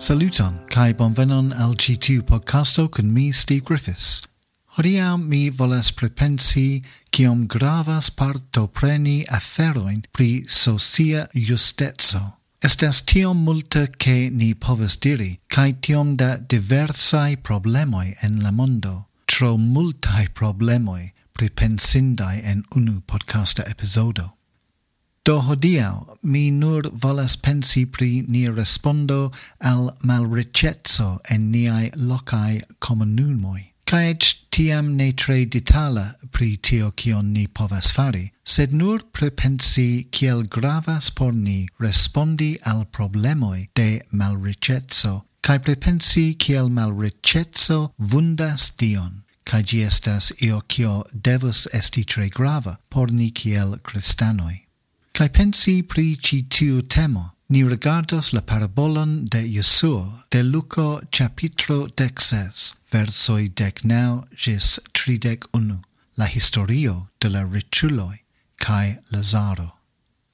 Saluton, kai bonvenon al G2 podcasto kun mi Steve Griffiths. Hodiam mi volas prepensi kiom gravas partopreni aferoin pri socia justezo. Estas tiom multe ke ni povas diri, kai tiom da diversai problemoi en la mondo. Tro multai problemoi pripensindai en unu podcasta episodo. Do hodiau mi nur volas pensi pri ni respondo al malricetso en niai locai comunumoi. Cae tiam ne tre ditala pri tio cion ni povas fari, sed nur prepensi kiel gravas por ni respondi al problemoi de malricetso, cae prepensi kiel malricetso vundas Dion cae gi estas io cio devus esti tre grava por ni kiel cristanoi. Kai pensi pri ci tiu temo, ni regardos la parabolon de Jesuo de Luco capitro dexes, versoi decnau gis tridec unu, la historio de la ricciuloi, cae Lazaro.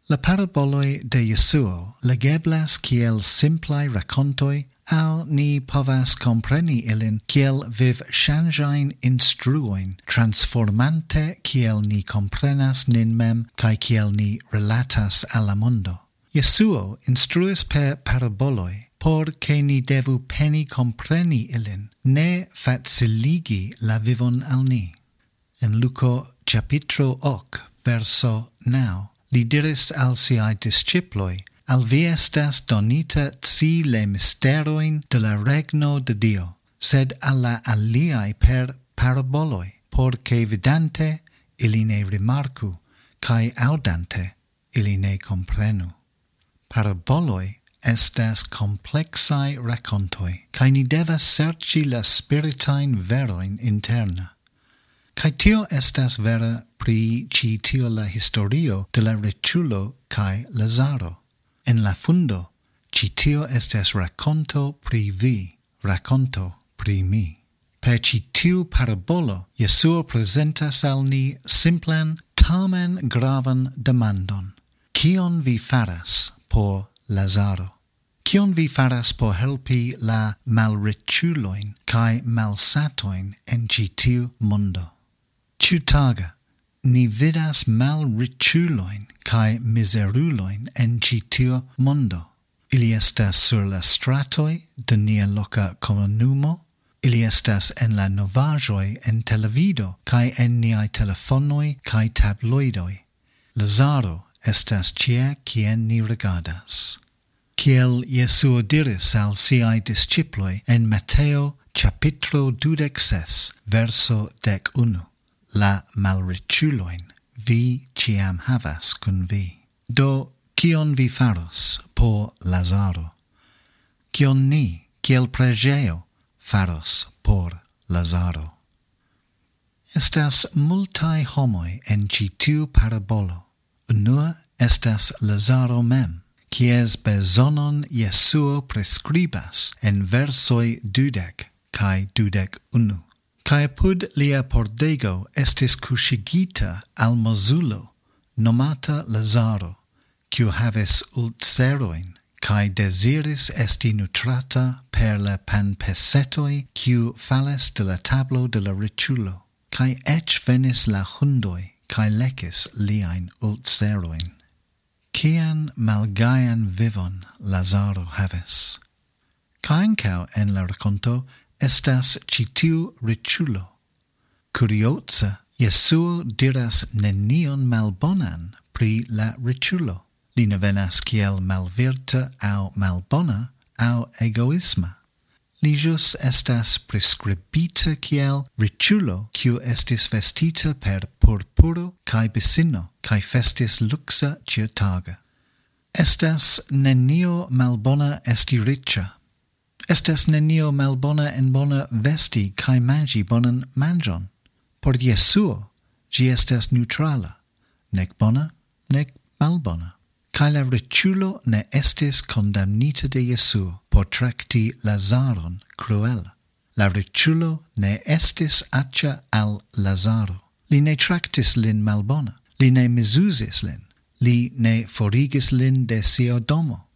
La paraboloi de Jesuo legeblas kiel simplai racontoi au ni povas compreni ilin kiel viv shanjain instruoin, transformante kiel ni comprenas nin mem, kai kiel ni relatas alla mondo. Jesuo instruis per paraboloi, por che ni devu peni compreni ilin, ne faciligi la vivon al ni. En Luco capitro 8 verso 9 li diris al siai disciploi, al vi estas donita ci le misteroin de la regno de Dio, sed alla aliai per paraboloi, porce vidante ili ne rimarcu, cae audante ili ne comprenu. Paraboloi estas complexai racontoi, cae ni devas serci la spiritain veroin interna. Kai tio estas vera pri ci tio la historio de la riĉulo kai Lazaro. En la fundo, ci tio estes raconto pri vi, raconto pri mi. Per ci tiu parabolo, Jesuo presentas al ni simplan, tamen gravan demandon. Kion vi faras por Lazaro? Kion vi faras por helpi la malriĉulojn cae malsatoin en ci tiu mondo? Ciutage ni vidas mal cae miseruloin en citio mondo. Ili estas sur la stratoi de nia loca comunumo, ili estas en la novajoi en televido cae en niai telefonoi cae tabloidoi. Lazaro estas cie cien ni regadas. Ciel Jesuo diris al siai disciploi en Mateo capitro dudec ses, verso dec unu la malriĉuloin vi ciam havas kun vi. Do, cion vi faros por Lazaro? Cion ni, ciel pregeo, faros por Lazaro? Estas multae homoi en citiu parabolo. Unua estas Lazaro mem, quies besonon Jesuo prescribas en versoi dudec cae dudec unu cae pud lia pordego estis cusigita al nomata Lazaro, quiu haves ulceroin, cae desiris esti nutrata per la panpesetoi quiu fales de la tablo de la riculo, cae ec venis la hundoi, cae lecis liain ulceroin. Cian malgaian vivon Lazaro haves. Caencau en la raconto estas citiu riculo. Curiosa, Jesuo diras nenion malbonan pri la riculo. Li ne venas kiel malvirta au malbona au egoisma. Li jus estas prescribita kiel riculo kiu estis vestita per purpuro kai besino kai festis luxa ciutage. Estas nenio malbona esti richa, Estes nenio malbona en bona vesti cae mangi bonan manjon. Por Jesuo gi estes neutrala, nec bona, nec malbona. Cae la ritulo ne estes condamnita de Jesuo por tracti Lazaron cruela. La ritulo ne estis accia al Lazaro. Li ne tractis lin malbona, li ne misusis lin, li ne forigis lin de sia domo.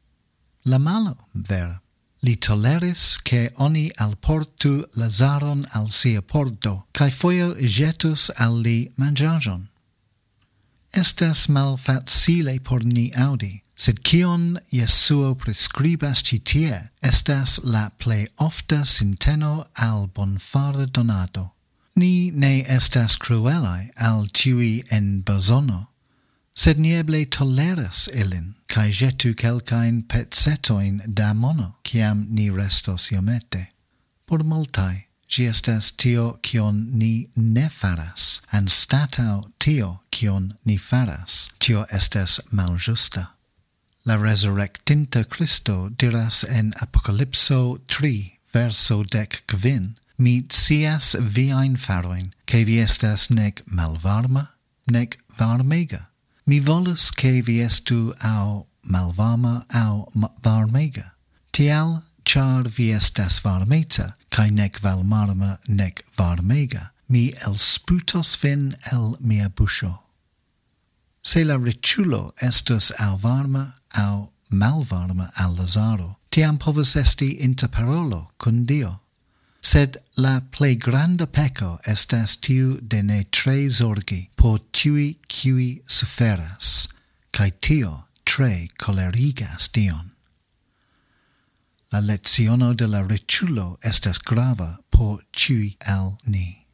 La malo, vera li toleris che oni alportu Lazaron al sia porto, cae foio jetus al li mangiagion. Estas mal facile por ni audi, sed cion Jesuo prescribas citie estas la ple ofta sinteno al bonfare donato. Ni ne estas cruelai al tiui en bosono, sed nieble toleras elin, cae jetu quelcaen petsetoin da mono, ciam ni restos iomete. Por multae, gi estas tio cion ni ne faras, anstatau tio cion ni faras, tio estes maljusta. La resurrectinta Christo diras en Apocalypso 3, verso dec quin, mi cias viain faroin, che vi estas nec malvarma, nec varmega, Mi volus che vi estu au malvarma au varmega. Tial, char vi estas varmeta, cae nec valmarma nec varmega, mi el sputos vin el mia busho. Se la riculo estus au varma au malvarma al Lazaro, tiam povus esti interparolo cun Dio sed la plei granda peco estas tiu de ne tre zorgi por tiui qui suferas, cae tio tre colerigas dion. La leziono de la riculo estas grava por tiui el ni.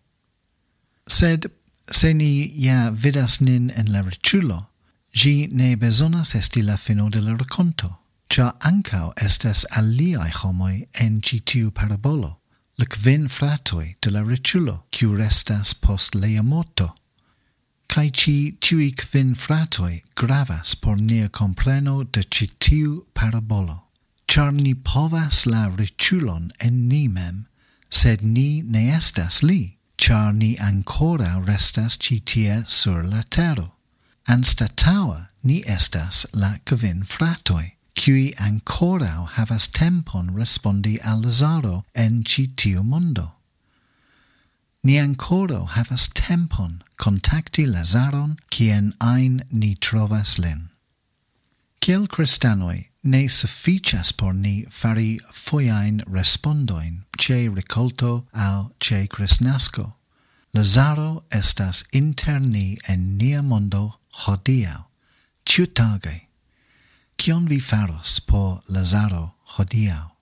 Sed se ni ja vidas nin en la riculo, gi ne besonas esti la fino de la raconto, cia ancao estas aliae homoi en citiu parabolo, la quin fratoi de la riĉulo, quiu restas post lia morto. Cai ci tui quin fratoi gravas por nia compreno de citiu parabolo. Char ni povas la riĉulon en ni mem, sed ni ne estas li, char ni ancora restas citie sur la tero. Anstataua ni estas la quin fratoi qui ancorau havas tempon respondi al Lazaro en ci tiu mondo. Ni ancora havas tempon contacti Lazaron quien ein ni trovas lin. Ciel cristanoi ne sufficias por ni fari foiain respondoin ce ricolto au ce crisnasco. Lazaro estas inter ni en nia mondo hodiau, ciutage. Cion vi faros por Lazaro hodiau?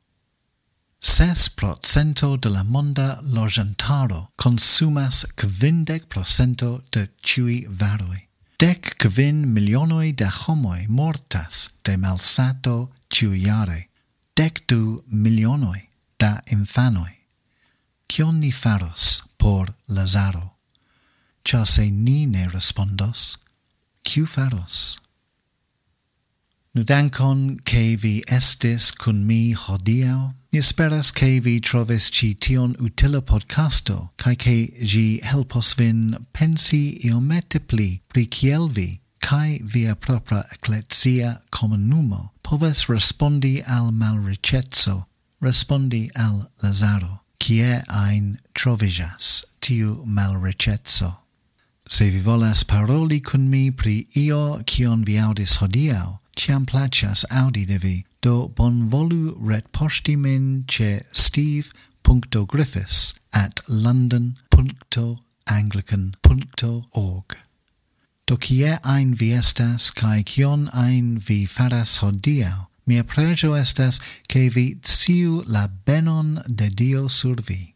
Ses procento de la monda logentaro consumas quindec procento de ciui varoi. Dec quin milionoi de homoi mortas de malsato ciuiare. Dec du milionoi da infanoi. Cion ni faros por Lazaro? Char se ni ne respondos, ciu faros? Nudankon che vi estis kun mi hodiau. Mi esperas che vi trovis ci tion utila podcasto, cae che gi helpos vin pensi iomete pli pri ciel vi, cae via propra ecclesia comunumo, poves respondi al malricetso, respondi al Lazaro, cie ein trovijas tiu malricetso. Se vi volas paroli kun mi pri io cion vi audis hodiau, ciam placias audi de vi, do bonvolu retpoŝti min ce steve.griffiths at london.anglican.org. Do cie ein vi estas, kai cion ein vi faras hodiau, mia pregio estas che vi ciu la benon de Dio sur vi,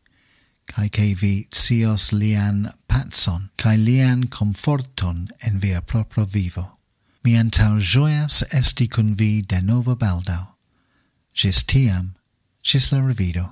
cae che vi cios lian patson, cae lian conforton en via propro vivo. mientau joyas esti kun vi denove baldaŭ. Ĝis tiam, ĝis la revido.